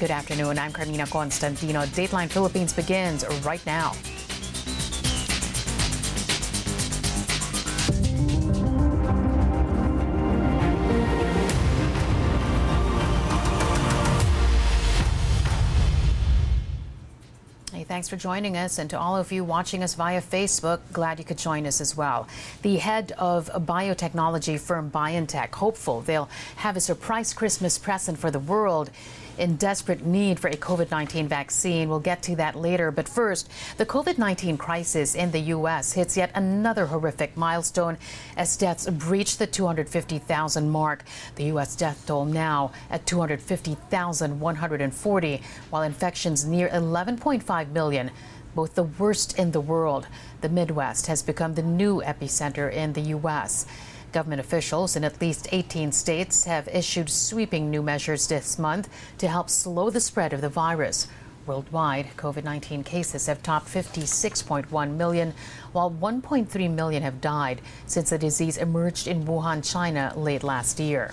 Good afternoon. I'm Carmina Constantino. Dateline Philippines begins right now. Thanks for joining us. And to all of you watching us via Facebook, glad you could join us as well. The head of biotechnology firm BioNTech, hopeful they'll have a surprise Christmas present for the world in desperate need for a COVID 19 vaccine. We'll get to that later. But first, the COVID 19 crisis in the U.S. hits yet another horrific milestone as deaths breach the 250,000 mark. The U.S. death toll now at 250,140, while infections near 11.5 million both the worst in the world. The Midwest has become the new epicenter in the U.S. Government officials in at least 18 states have issued sweeping new measures this month to help slow the spread of the virus. Worldwide, COVID 19 cases have topped 56.1 million, while 1.3 million have died since the disease emerged in Wuhan, China late last year.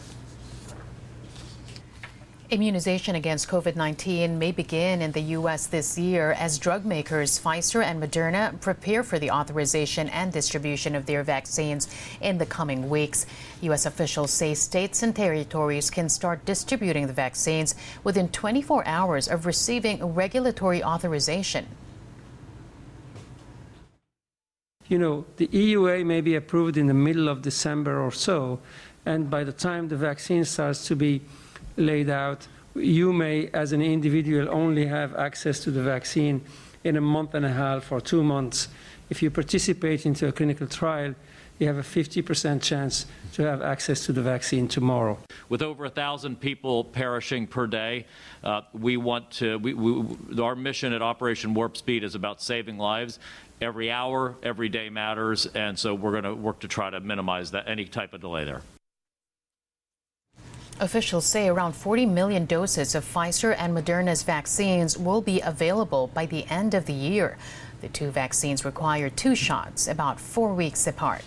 Immunization against COVID 19 may begin in the U.S. this year as drug makers Pfizer and Moderna prepare for the authorization and distribution of their vaccines in the coming weeks. U.S. officials say states and territories can start distributing the vaccines within 24 hours of receiving regulatory authorization. You know, the EUA may be approved in the middle of December or so, and by the time the vaccine starts to be laid out, you may, as an individual, only have access to the vaccine in a month and a half or two months. If you participate into a clinical trial, you have a 50% chance to have access to the vaccine tomorrow. With over a thousand people perishing per day, uh, we want to. We, we, our mission at Operation Warp Speed is about saving lives. Every hour, every day matters, and so we're going to work to try to minimize that any type of delay there. Officials say around 40 million doses of Pfizer and Moderna's vaccines will be available by the end of the year. The two vaccines require two shots about four weeks apart.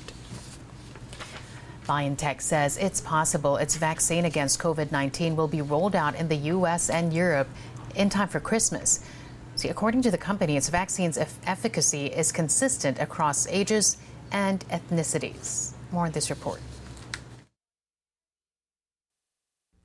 BioNTech says it's possible its vaccine against COVID 19 will be rolled out in the U.S. and Europe in time for Christmas. See, according to the company, its vaccine's efficacy is consistent across ages and ethnicities. More in this report.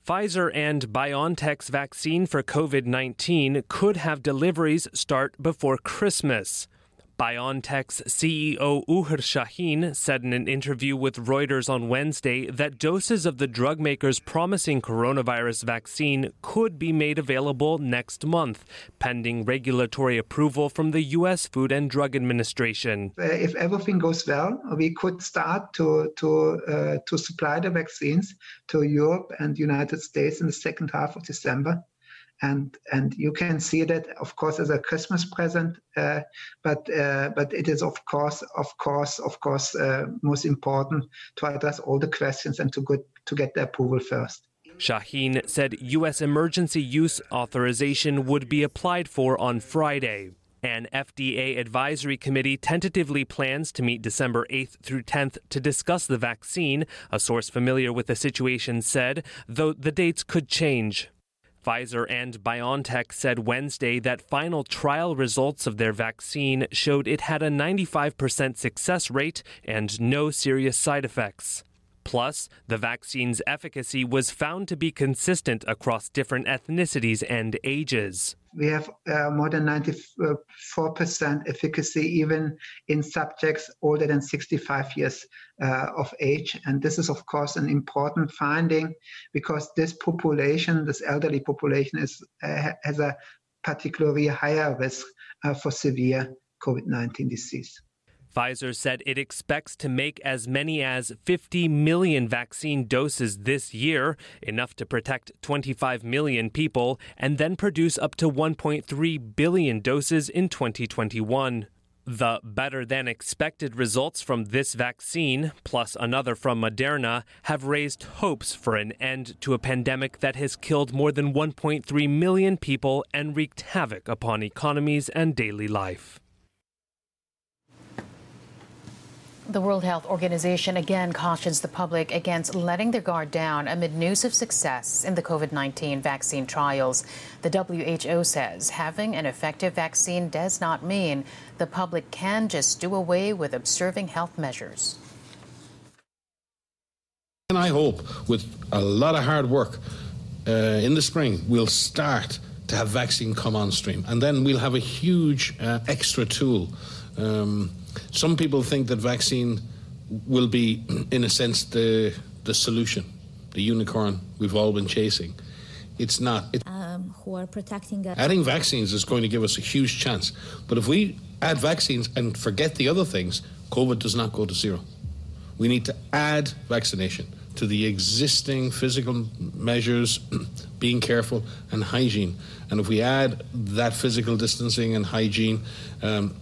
Pfizer and BioNTech's vaccine for COVID 19 could have deliveries start before Christmas. BioNTech's CEO Uğur Şahin said in an interview with Reuters on Wednesday that doses of the drug maker's promising coronavirus vaccine could be made available next month, pending regulatory approval from the U.S. Food and Drug Administration. Uh, if everything goes well, we could start to to uh, to supply the vaccines to Europe and the United States in the second half of December and and you can see that of course as a christmas present uh, but uh, but it is of course of course of course uh, most important to address all the questions and to good to get the approval first Şahin said U.S. emergency use authorization would be applied for on Friday. An FDA advisory committee tentatively plans to meet December 8th through 10th to discuss the vaccine, a source familiar with the situation said, though the dates could change. Pfizer and BioNTech said Wednesday that final trial results of their vaccine showed it had a 95% success rate and no serious side effects. Plus, the vaccine's efficacy was found to be consistent across different ethnicities and ages. We have uh, more than 94% efficacy even in subjects older than 65 years uh, of age. And this is, of course, an important finding because this population, this elderly population, is, uh, has a particularly higher risk uh, for severe COVID 19 disease. Pfizer said it expects to make as many as 50 million vaccine doses this year, enough to protect 25 million people, and then produce up to 1.3 billion doses in 2021. The better than expected results from this vaccine, plus another from Moderna, have raised hopes for an end to a pandemic that has killed more than 1.3 million people and wreaked havoc upon economies and daily life. The World Health Organization again cautions the public against letting their guard down amid news of success in the COVID 19 vaccine trials. The WHO says having an effective vaccine does not mean the public can just do away with observing health measures. And I hope with a lot of hard work uh, in the spring, we'll start to have vaccine come on stream. And then we'll have a huge uh, extra tool. Um, some people think that vaccine will be, in a sense, the, the solution, the unicorn we've all been chasing. It's not. It, um, who are protecting us. Adding vaccines is going to give us a huge chance. But if we add vaccines and forget the other things, COVID does not go to zero. We need to add vaccination to the existing physical measures, being careful, and hygiene. And if we add that physical distancing and hygiene um,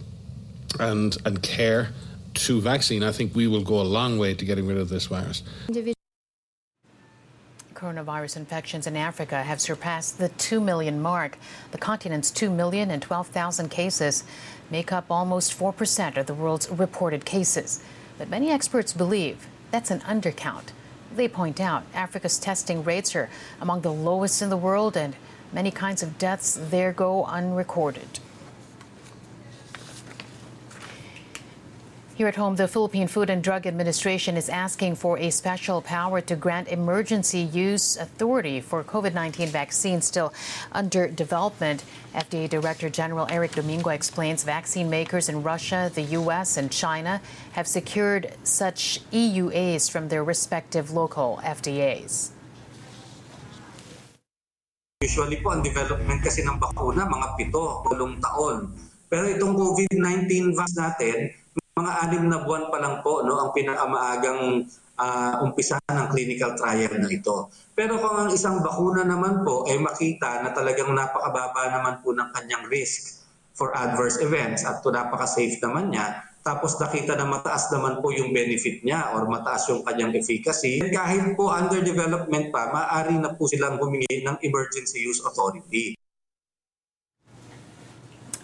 and, and care to vaccine, I think we will go a long way to getting rid of this virus. Coronavirus infections in Africa have surpassed the 2 million mark. The continent's 2 million and 12,000 cases make up almost 4% of the world's reported cases. But many experts believe that's an undercount. They point out Africa's testing rates are among the lowest in the world, and many kinds of deaths there go unrecorded. Here at home, the Philippine Food and Drug Administration is asking for a special power to grant emergency use authority for COVID 19 vaccines still under development. FDA Director General Eric Domingo explains vaccine makers in Russia, the U.S., and China have secured such EUAs from their respective local FDAs. Usually po, ang development kasi ng bakuna, mga pito, walong taon. Pero itong COVID-19 vaccine natin, mga anim na buwan pa lang po no ang pinakamaagang uh, umpisa ng clinical trial na ito. Pero kung ang isang bakuna naman po ay makita na talagang napakababa naman po ng kanyang risk for adverse events at to napaka-safe naman niya, tapos nakita na mataas naman po yung benefit niya or mataas yung kanyang efficacy, kahit po under development pa, maaari na po silang humingi ng emergency use authority.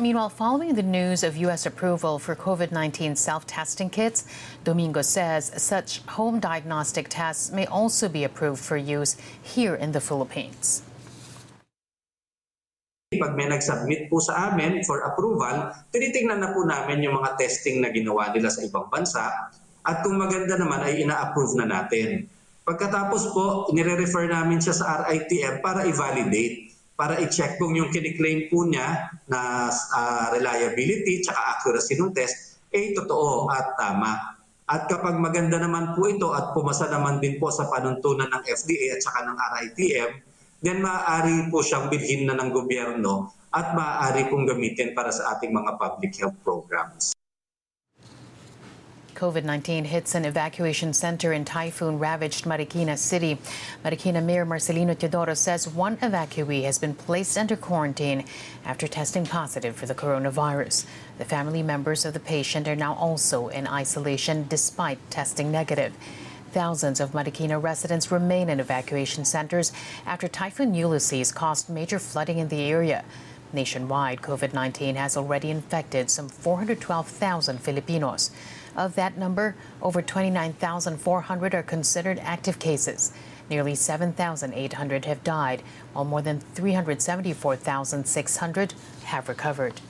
Meanwhile, following the news of U.S. approval for COVID 19 self testing kits, Domingo says such home diagnostic tests may also be approved for use here in the Philippines. Pag may nag-submit po sa amin for approval, tinitingnan na po namin yung mga testing na ginawa nila sa ibang bansa at kung maganda naman ay ina-approve na natin. Pagkatapos po, nire-refer namin siya sa RITM para i-validate para i-check kung yung kiniklaim po niya na uh, reliability at accuracy ng test ay totoo at tama. At kapag maganda naman po ito at pumasa naman din po sa panuntunan ng FDA at saka ng RITM, then maaari po siyang bilhin na ng gobyerno at maaari pong gamitin para sa ating mga public health programs. COVID 19 hits an evacuation center in typhoon ravaged Marikina City. Marikina Mayor Marcelino Teodoro says one evacuee has been placed under quarantine after testing positive for the coronavirus. The family members of the patient are now also in isolation despite testing negative. Thousands of Marikina residents remain in evacuation centers after Typhoon Ulysses caused major flooding in the area. Nationwide, COVID 19 has already infected some 412,000 Filipinos. Of that number, over 29,400 are considered active cases. Nearly 7,800 have died, while more than 374,600 have recovered.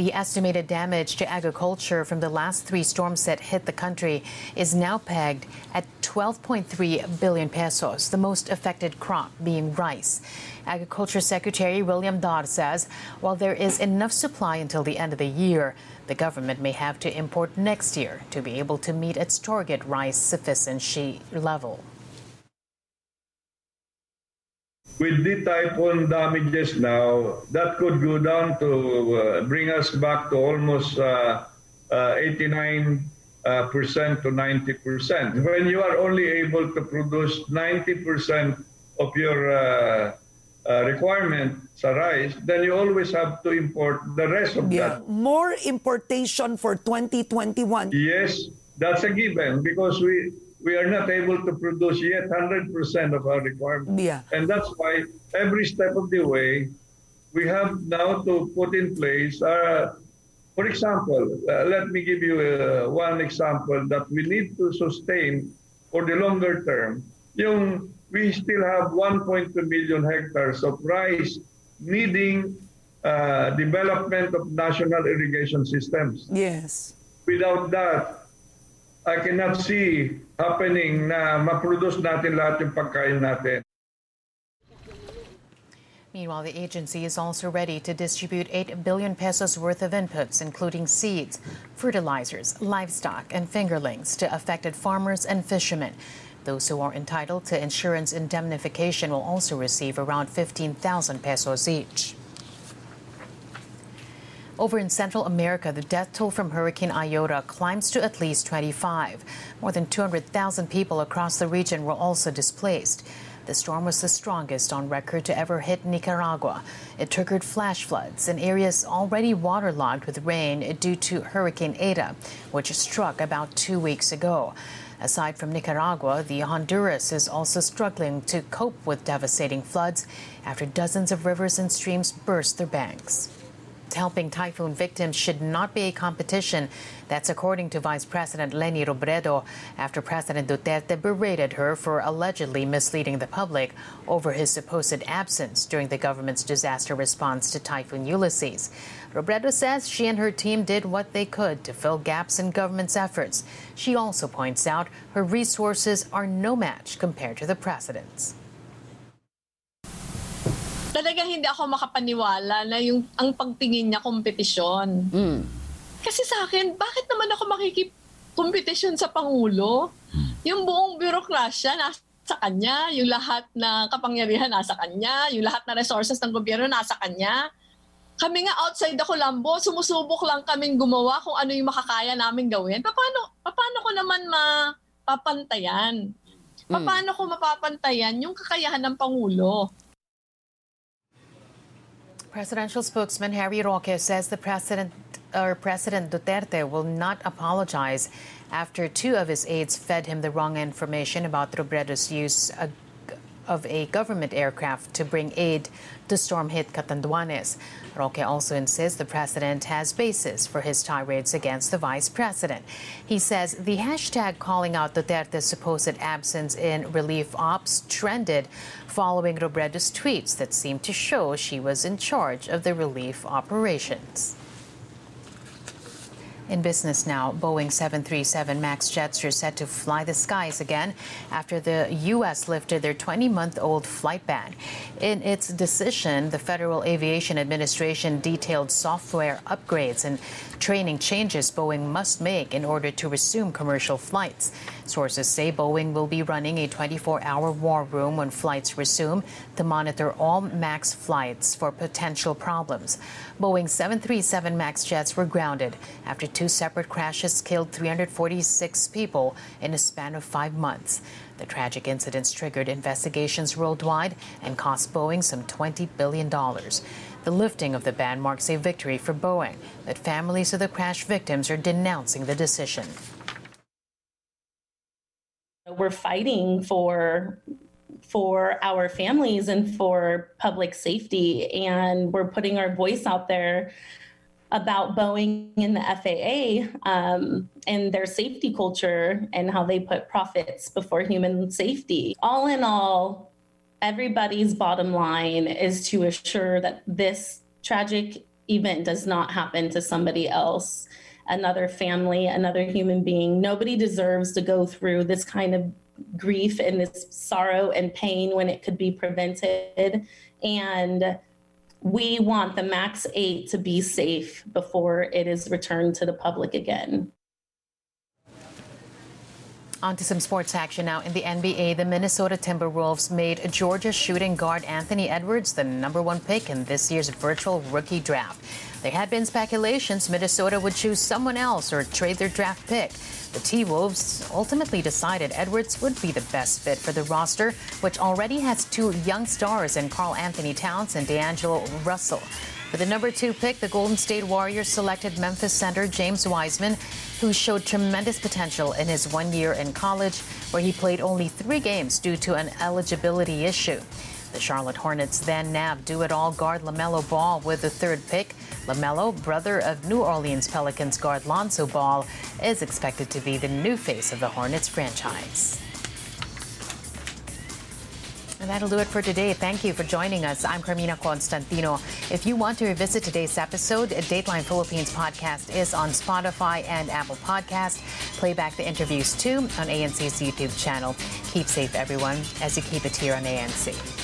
The estimated damage to agriculture from the last three storms that hit the country is now pegged at 12.3 billion pesos, the most affected crop being rice. Agriculture Secretary William Dar says while there is enough supply until the end of the year, the government may have to import next year to be able to meet its target rice sufficiency level. With the typhoon damages now, that could go down to uh, bring us back to almost uh, uh, 89 uh, percent to 90 percent. When you are only able to produce 90 percent of your uh, uh, requirement sa rice, then you always have to import the rest of yeah. that. More importation for 2021. Yes, that's a given because we we are not able to produce yet 100% of our requirements. Yeah. And that's why every step of the way, we have now to put in place uh, For example, uh, let me give you uh, one example that we need to sustain for the longer term. Yung we still have 1.2 million hectares of rice needing uh, development of national irrigation systems. Yes. Without that, I cannot see happening na ma-produce natin lahat yung pagkain natin. Meanwhile, the agency is also ready to distribute 8 billion pesos worth of inputs, including seeds, fertilizers, livestock, and fingerlings to affected farmers and fishermen. Those who are entitled to insurance indemnification will also receive around 15,000 pesos each. Over in Central America, the death toll from Hurricane Iota climbs to at least 25. More than 200,000 people across the region were also displaced. The storm was the strongest on record to ever hit Nicaragua. It triggered flash floods in areas already waterlogged with rain due to Hurricane Eta, which struck about two weeks ago. Aside from Nicaragua, the Honduras is also struggling to cope with devastating floods after dozens of rivers and streams burst their banks. Helping typhoon victims should not be a competition. That's according to Vice President Leni Robredo after President Duterte berated her for allegedly misleading the public over his supposed absence during the government's disaster response to Typhoon Ulysses. Robredo says she and her team did what they could to fill gaps in government's efforts. She also points out her resources are no match compared to the president's. Talagang hindi ako makapaniwala na yung ang pagtingin niya kompetisyon. Kasi sa akin, bakit naman ako makikipagkompetisyon sa Pangulo? Yung buong bürokrasya nasa kanya, yung lahat na kapangyarihan nasa kanya, yung lahat na resources ng gobyerno nasa kanya. Kami nga outside ako Lambo, sumusubok lang kaming gumawa kung ano yung makakaya namin gawin. Paano, paano ko naman mapapantayan? Paano ko mapapantayan yung kakayahan ng Pangulo? Presidential spokesman Harry Roque says the president or President Duterte will not apologize after two of his aides fed him the wrong information about Robredo's use uh, of a government aircraft to bring aid to storm-hit Catanduanes. Roque also insists the president has basis for his tirades against the vice president. He says the hashtag calling out Duterte's supposed absence in relief ops trended following Robredo's tweets that seemed to show she was in charge of the relief operations. In business now, Boeing 737 MAX jets are set to fly the skies again after the U.S. lifted their 20 month old flight ban. In its decision, the Federal Aviation Administration detailed software upgrades and training changes Boeing must make in order to resume commercial flights. Sources say Boeing will be running a 24 hour war room when flights resume to monitor all MAX flights for potential problems. Boeing 737 MAX jets were grounded after two separate crashes killed 346 people in a span of five months. The tragic incidents triggered investigations worldwide and cost Boeing some $20 billion. The lifting of the ban marks a victory for Boeing, but families of the crash victims are denouncing the decision. We're fighting for for our families and for public safety and we're putting our voice out there about Boeing and the FAA um, and their safety culture and how they put profits before human safety. All in all, everybody's bottom line is to assure that this tragic event does not happen to somebody else, another family, another human being. Nobody deserves to go through this kind of grief and this sorrow and pain when it could be prevented. And we want the max eight to be safe before it is returned to the public again. On to some sports action now. In the NBA, the Minnesota Timberwolves made Georgia shooting guard Anthony Edwards the number one pick in this year's virtual rookie draft. There had been speculations Minnesota would choose someone else or trade their draft pick. The T Wolves ultimately decided Edwards would be the best fit for the roster, which already has two young stars in Karl Anthony Towns and D'Angelo Russell. For the number two pick, the Golden State Warriors selected Memphis center James Wiseman, who showed tremendous potential in his one year in college, where he played only three games due to an eligibility issue. The Charlotte Hornets then nabbed do it all guard LaMelo Ball with the third pick. LaMelo, brother of New Orleans Pelicans guard Lonzo Ball, is expected to be the new face of the Hornets franchise. And that'll do it for today. Thank you for joining us. I'm Carmina Constantino. If you want to revisit today's episode, Dateline Philippines podcast is on Spotify and Apple Podcast. Play back the interviews too on ANC's YouTube channel. Keep safe, everyone, as you keep it here on ANC.